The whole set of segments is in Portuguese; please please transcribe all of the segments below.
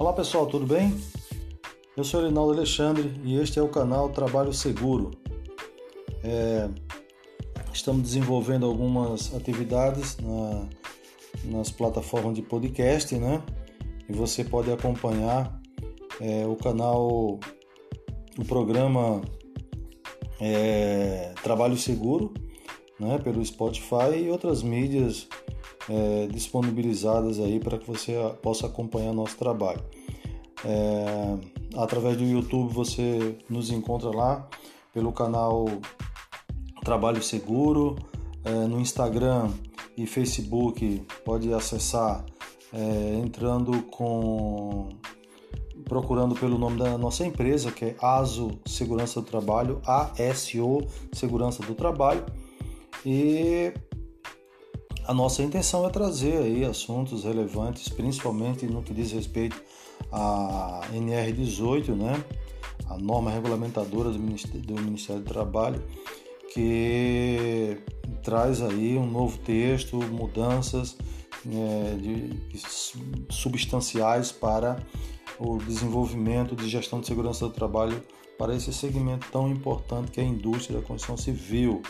Olá pessoal, tudo bem? Eu sou Reinaldo Alexandre e este é o canal Trabalho Seguro. É, estamos desenvolvendo algumas atividades na, nas plataformas de podcast, né? E você pode acompanhar é, o canal, o programa é, Trabalho Seguro, né? Pelo Spotify e outras mídias é, disponibilizadas aí para que você possa acompanhar nosso trabalho. É, através do YouTube você nos encontra lá pelo canal Trabalho Seguro, é, no Instagram e Facebook pode acessar é, entrando com procurando pelo nome da nossa empresa que é ASO Segurança do Trabalho, ASO Segurança do Trabalho e a nossa intenção é trazer aí assuntos relevantes, principalmente no que diz respeito à NR18, né? a norma regulamentadora do Ministério, do Trabalho, que traz aí um novo texto, mudanças é, de, substanciais para o desenvolvimento de gestão de segurança do trabalho para esse segmento tão importante que é a indústria da construção civil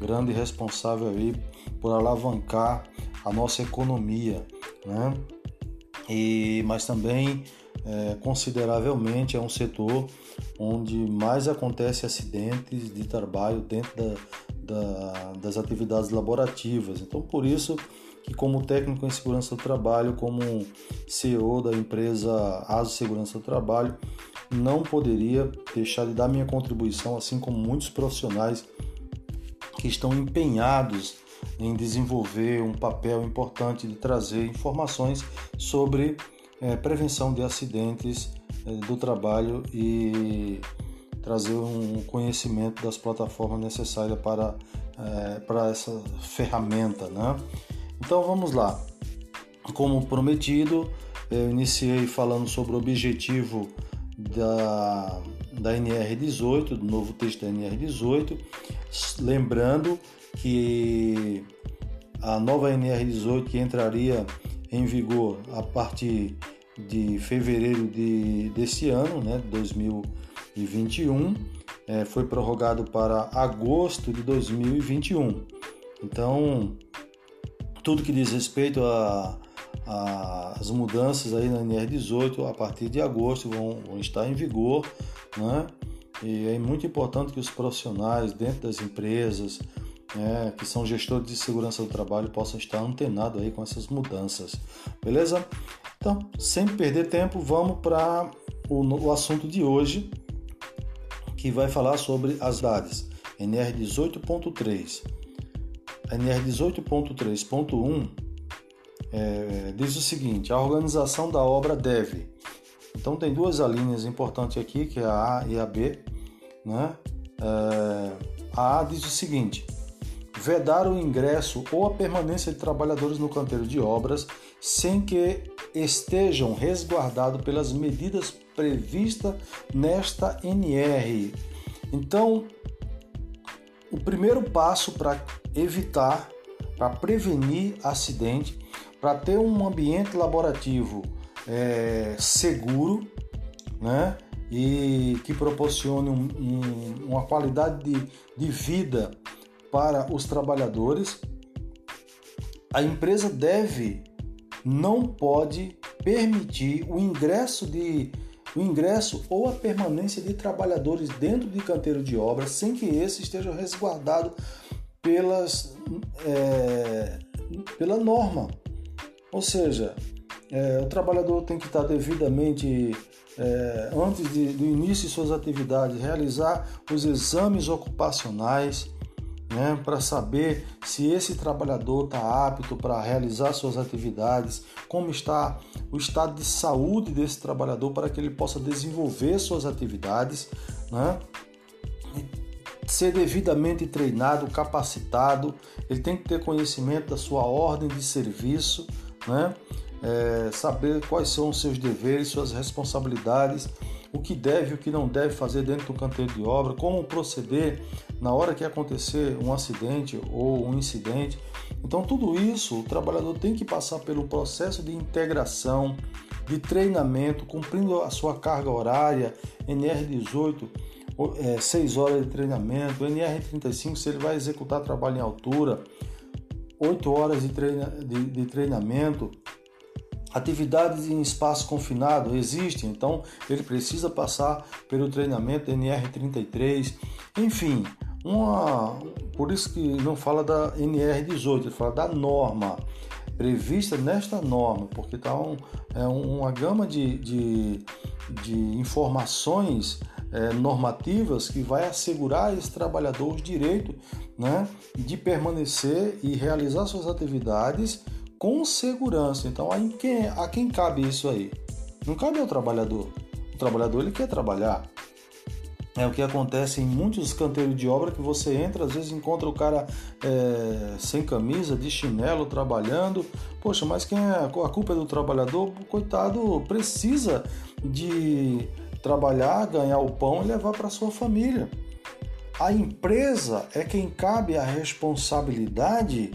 grande responsável aí por alavancar a nossa economia, né? E, mas também é, consideravelmente é um setor onde mais acontece acidentes de trabalho dentro da, da, das atividades laborativas. Então, por isso que como técnico em segurança do trabalho, como CEO da empresa ASO Segurança do Trabalho, não poderia deixar de dar minha contribuição, assim como muitos profissionais que estão empenhados em desenvolver um papel importante de trazer informações sobre é, prevenção de acidentes é, do trabalho e trazer um conhecimento das plataformas necessárias para, é, para essa ferramenta. Né? Então vamos lá. Como prometido, eu iniciei falando sobre o objetivo da, da NR18, do novo texto da NR18, lembrando que a nova NR18 que entraria em vigor a partir de fevereiro de, desse ano, né, 2021, é, foi prorrogado para agosto de 2021. Então, tudo que diz respeito a as mudanças aí na NR18 a partir de agosto vão, vão estar em vigor, né? E é muito importante que os profissionais dentro das empresas, né, que são gestores de segurança do trabalho, possam estar antenados aí com essas mudanças, beleza? Então, sem perder tempo, vamos para o, o assunto de hoje, que vai falar sobre as dados NR 18.3. NR 18.3.1 é, diz o seguinte: a organização da obra deve. Então tem duas linhas importantes aqui, que é a A e a B. Né? É, a A diz o seguinte: vedar o ingresso ou a permanência de trabalhadores no canteiro de obras sem que estejam resguardados pelas medidas previstas nesta NR. Então, o primeiro passo para evitar, para prevenir acidente, para ter um ambiente laborativo é, seguro, né? E que proporcione um, um, uma qualidade de, de vida para os trabalhadores, a empresa deve, não pode permitir o ingresso de o ingresso ou a permanência de trabalhadores dentro de canteiro de obra sem que esse esteja resguardado pelas, é, pela norma, ou seja, é, o trabalhador tem que estar devidamente, é, antes de, do início de suas atividades, realizar os exames ocupacionais né, para saber se esse trabalhador está apto para realizar suas atividades, como está o estado de saúde desse trabalhador para que ele possa desenvolver suas atividades, né, ser devidamente treinado, capacitado, ele tem que ter conhecimento da sua ordem de serviço né? É, saber quais são os seus deveres, suas responsabilidades, o que deve e o que não deve fazer dentro do canteiro de obra, como proceder na hora que acontecer um acidente ou um incidente. Então, tudo isso o trabalhador tem que passar pelo processo de integração, de treinamento, cumprindo a sua carga horária, NR18, é, 6 horas de treinamento, NR35, se ele vai executar trabalho em altura, 8 horas de, treina, de, de treinamento, Atividades em espaço confinado existem, então ele precisa passar pelo treinamento NR33, enfim, uma, por isso que não fala da NR18, ele fala da norma prevista nesta norma, porque está um, é uma gama de, de, de informações é, normativas que vai assegurar a esse trabalhador o direito né, de permanecer e realizar suas atividades com segurança. Então, a quem, a quem cabe isso aí? Não cabe ao trabalhador. O trabalhador ele quer trabalhar. É o que acontece em muitos canteiros de obra que você entra, às vezes encontra o cara é, sem camisa, de chinelo, trabalhando. Poxa, mas quem é a culpa é do trabalhador? O coitado precisa de trabalhar, ganhar o pão e levar para sua família. A empresa é quem cabe a responsabilidade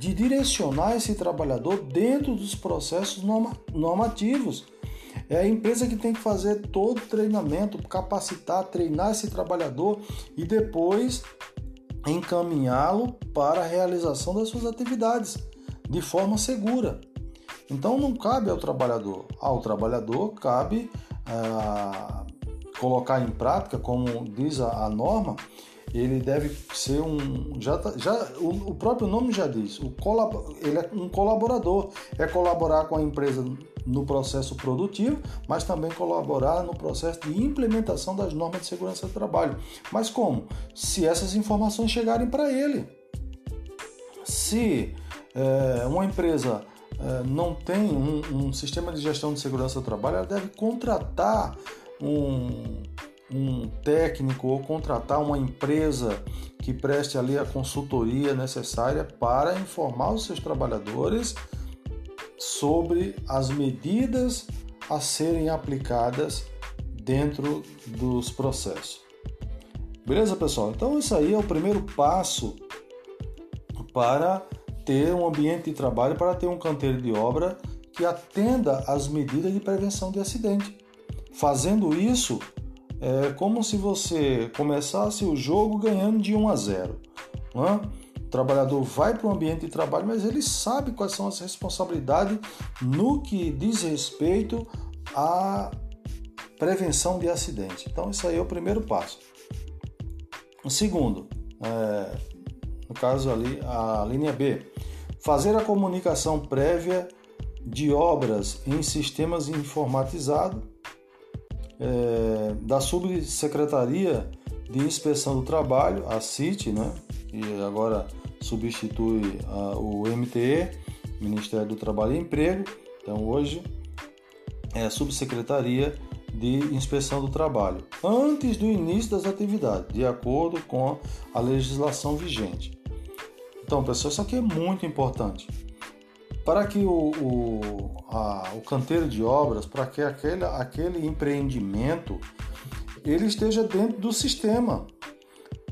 de direcionar esse trabalhador dentro dos processos normativos. É a empresa que tem que fazer todo o treinamento, capacitar, treinar esse trabalhador e depois encaminhá-lo para a realização das suas atividades de forma segura. Então não cabe ao trabalhador. Ao trabalhador cabe ah, colocar em prática, como diz a, a norma, ele deve ser um já tá, já o, próprio nome já diz o colab, ele é um colaborador. É colaborar com a empresa no processo produtivo mas também colaborar no processo de implementação das normas de segurança do trabalho. Mas como? Se essas informações chegarem para ele. Se é, uma empresa é, não tem um, um sistema de gestão de segurança do trabalho ela deve contratar um um técnico ou contratar uma empresa que preste ali a consultoria necessária para informar os seus trabalhadores sobre as medidas a serem aplicadas dentro dos processos. Beleza, pessoal? Então, isso aí é o primeiro passo para ter um ambiente de trabalho, para ter um canteiro de obra que atenda às medidas de prevenção de acidente. Fazendo isso, é como se você começasse o jogo ganhando de 1 a 0. É? O trabalhador vai para o ambiente de trabalho, mas ele sabe quais são as responsabilidades no que diz respeito à prevenção de acidente. Então, isso aí é o primeiro passo. O segundo, é, no caso ali, a linha B, fazer a comunicação prévia de obras em sistemas informatizados é, da Subsecretaria de Inspeção do Trabalho, a CIT, né? e agora substitui a, o MTE, Ministério do Trabalho e Emprego. Então hoje é a Subsecretaria de Inspeção do Trabalho, antes do início das atividades, de acordo com a legislação vigente. Então, pessoal, isso aqui é muito importante para que o, o, a, o canteiro de obras, para que aquele, aquele empreendimento ele esteja dentro do sistema.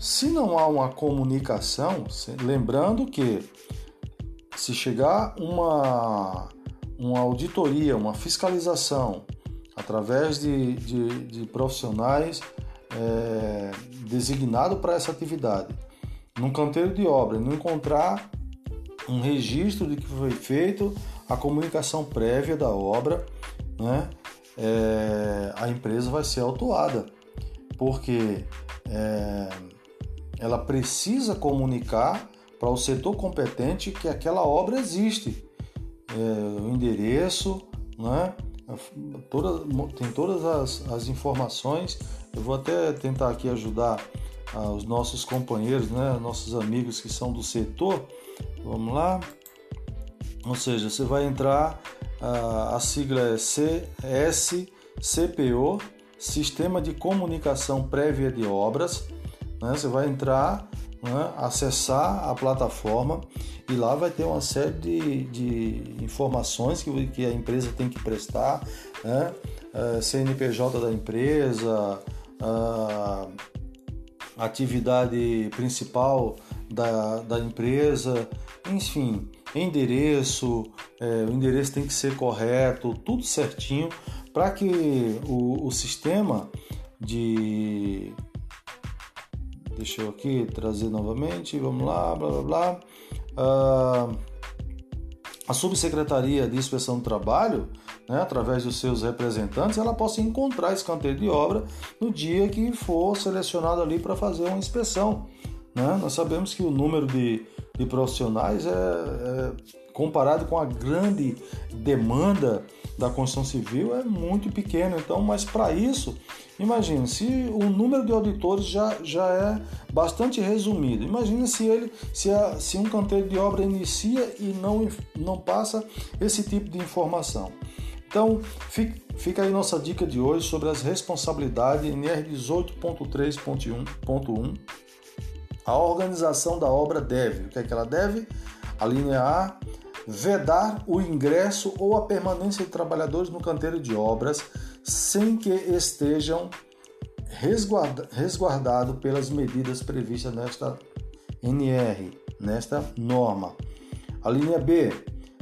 Se não há uma comunicação, lembrando que se chegar uma, uma auditoria, uma fiscalização através de, de, de profissionais é, designados para essa atividade, num canteiro de obra, não encontrar um registro de que foi feito a comunicação prévia da obra, né? É, a empresa vai ser autuada, porque é, ela precisa comunicar para o setor competente que aquela obra existe, é, o endereço, né? Toda, tem todas as, as informações. Eu vou até tentar aqui ajudar ah, os nossos companheiros, né? nossos amigos que são do setor Vamos lá. Ou seja, você vai entrar, a, sigla é CSCPO, Sistema de Comunicação Prévia de Obras. Né? Você vai entrar, né? acessar a plataforma e lá vai ter uma série de, de informações que, que a empresa tem que prestar, né? É, CNPJ da empresa, atividade principal da, da empresa, enfim, endereço, é, o endereço tem que ser correto, tudo certinho, para que o, o sistema de. Deixa eu aqui trazer novamente, vamos lá, blá blá blá. Uh, a subsecretaria de inspeção do trabalho, né, através dos seus representantes, ela possa encontrar esse canteiro de obra no dia que for selecionado ali para fazer uma inspeção. Né? Nós sabemos que o número de, de profissionais é, é, comparado com a grande demanda da construção civil é muito pequeno. Então, mas para isso, imagine se o número de auditores já, já é bastante resumido. Imagine se ele se, a, se um canteiro de obra inicia e não, não passa esse tipo de informação. Então, fica aí nossa dica de hoje sobre as responsabilidades NR 18.3.1 a organização da obra deve, o que é que ela deve? A linha A, vedar o ingresso ou a permanência de trabalhadores no canteiro de obras sem que estejam resguardados pelas medidas previstas nesta NR, nesta norma. A linha B,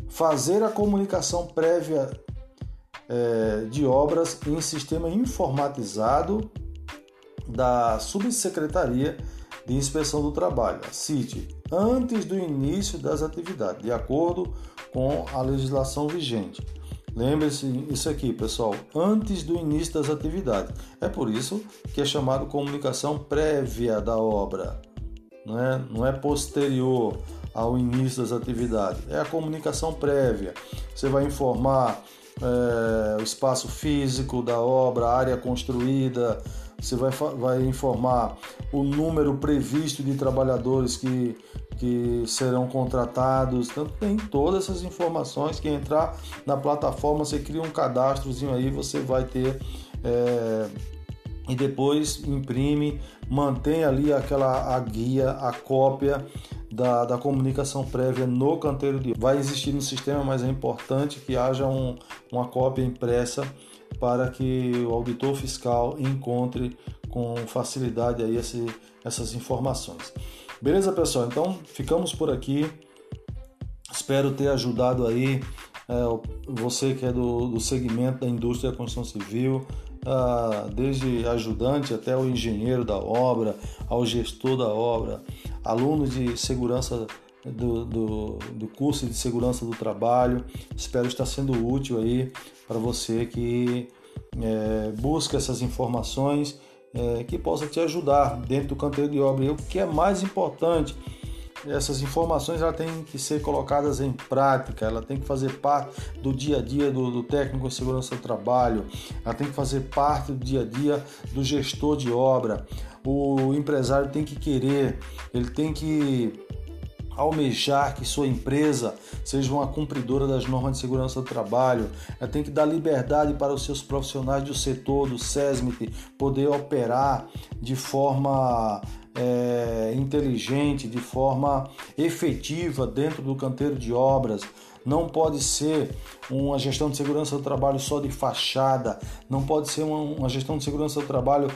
fazer a comunicação prévia é, de obras em sistema informatizado da subsecretaria de inspeção do trabalho, a CIT, antes do início das atividades, de acordo com a legislação vigente. Lembre-se isso aqui, pessoal, antes do início das atividades. É por isso que é chamado comunicação prévia da obra, não é, não é posterior ao início das atividades, é a comunicação prévia. Você vai informar é, o espaço físico da obra, a área construída, você vai, vai informar o número previsto de trabalhadores que, que serão contratados. Então, tem todas essas informações que entrar na plataforma, você cria um cadastrozinho aí, você vai ter. É, e depois imprime, mantém ali aquela a guia, a cópia da, da comunicação prévia no canteiro de. Vai existir no sistema, mas é importante que haja um, uma cópia impressa para que o auditor fiscal encontre com facilidade aí esse, essas informações. Beleza, pessoal? Então ficamos por aqui. Espero ter ajudado aí é, você que é do, do segmento da indústria da construção civil, ah, desde ajudante até o engenheiro da obra, ao gestor da obra, alunos de segurança do, do, do, curso de segurança do trabalho. Espero estar sendo útil aí para você que é, busca essas informações é, que possa te ajudar dentro do canteiro de obra. E o que é mais importante, essas informações ela tem que ser colocadas em prática, ela tem que fazer parte do dia a dia do, do técnico de segurança do trabalho, ela tem que fazer parte do dia a dia do gestor de obra. O empresário tem que querer, ele tem que almejar que sua empresa seja uma cumpridora das normas de segurança do trabalho, ela tem que dar liberdade para os seus profissionais do setor, do SESMIT, poder operar de forma é, inteligente, de forma efetiva dentro do canteiro de obras. Não pode ser uma gestão de segurança do trabalho só de fachada, não pode ser uma, uma gestão de segurança do trabalho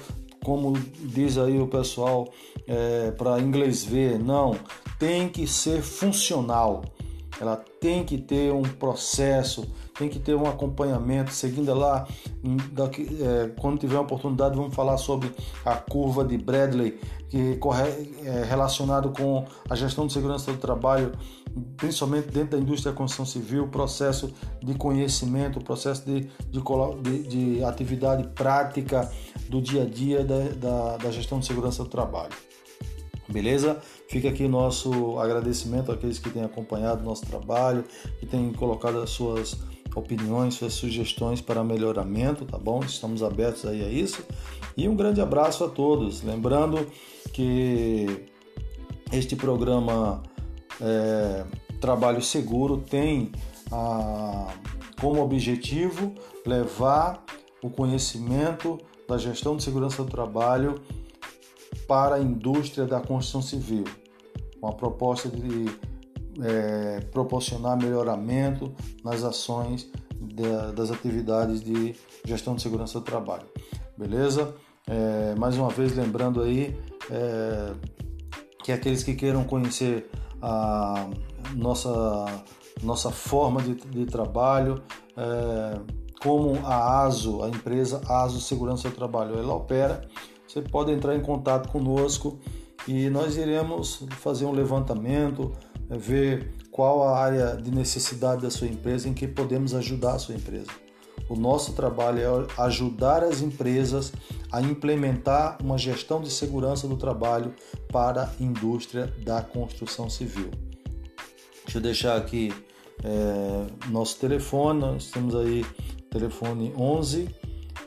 como diz aí o pessoal é, para inglês ver, não, tem que ser funcional. Ela tem que ter um processo, tem que ter um acompanhamento, seguindo lá. Daqui, é, quando tiver a oportunidade, vamos falar sobre a curva de Bradley, que é relacionado com a gestão de segurança do trabalho, principalmente dentro da indústria da construção civil, processo de conhecimento, processo de, de, de, de atividade prática do dia a dia da, da, da gestão de segurança do trabalho. Beleza? Fica aqui nosso agradecimento àqueles que têm acompanhado nosso trabalho, que têm colocado as suas opiniões, suas sugestões para melhoramento, tá bom? Estamos abertos aí a isso. E um grande abraço a todos. Lembrando que este programa é, Trabalho Seguro tem a, como objetivo levar o conhecimento da gestão de segurança do trabalho para a indústria da construção civil, com a proposta de é, proporcionar melhoramento nas ações de, das atividades de gestão de segurança do trabalho. Beleza? É, mais uma vez lembrando aí é, que aqueles que queiram conhecer a nossa nossa forma de, de trabalho, é, como a ASO, a empresa ASO Segurança do Trabalho, ela opera. Você pode entrar em contato conosco e nós iremos fazer um levantamento, é, ver qual a área de necessidade da sua empresa em que podemos ajudar a sua empresa. O nosso trabalho é ajudar as empresas a implementar uma gestão de segurança do trabalho para a indústria da construção civil. Deixa eu deixar aqui é, nosso telefone, nós temos aí telefone 11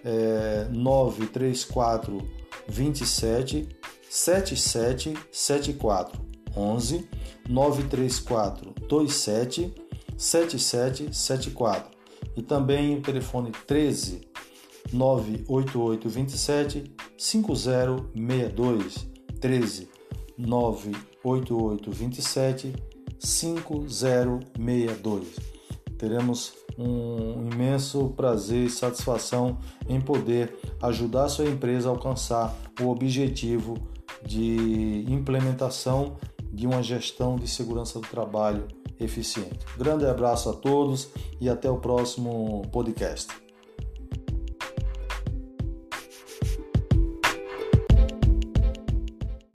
é, 934 27 7774 11 934 27 7774 e também o telefone 13 988 27 5062 13 988 27 5062. Teremos um imenso prazer e satisfação em poder ajudar sua empresa a alcançar o objetivo de implementação de uma gestão de segurança do trabalho eficiente. Grande abraço a todos e até o próximo podcast.